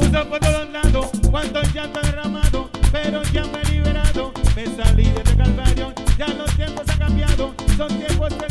Abuso por todos lados, cuantos ya pero ya me he liberado. Me salí de este calvario, ya los tiempos han cambiado, son tiempos que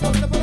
Pop, pop, pop,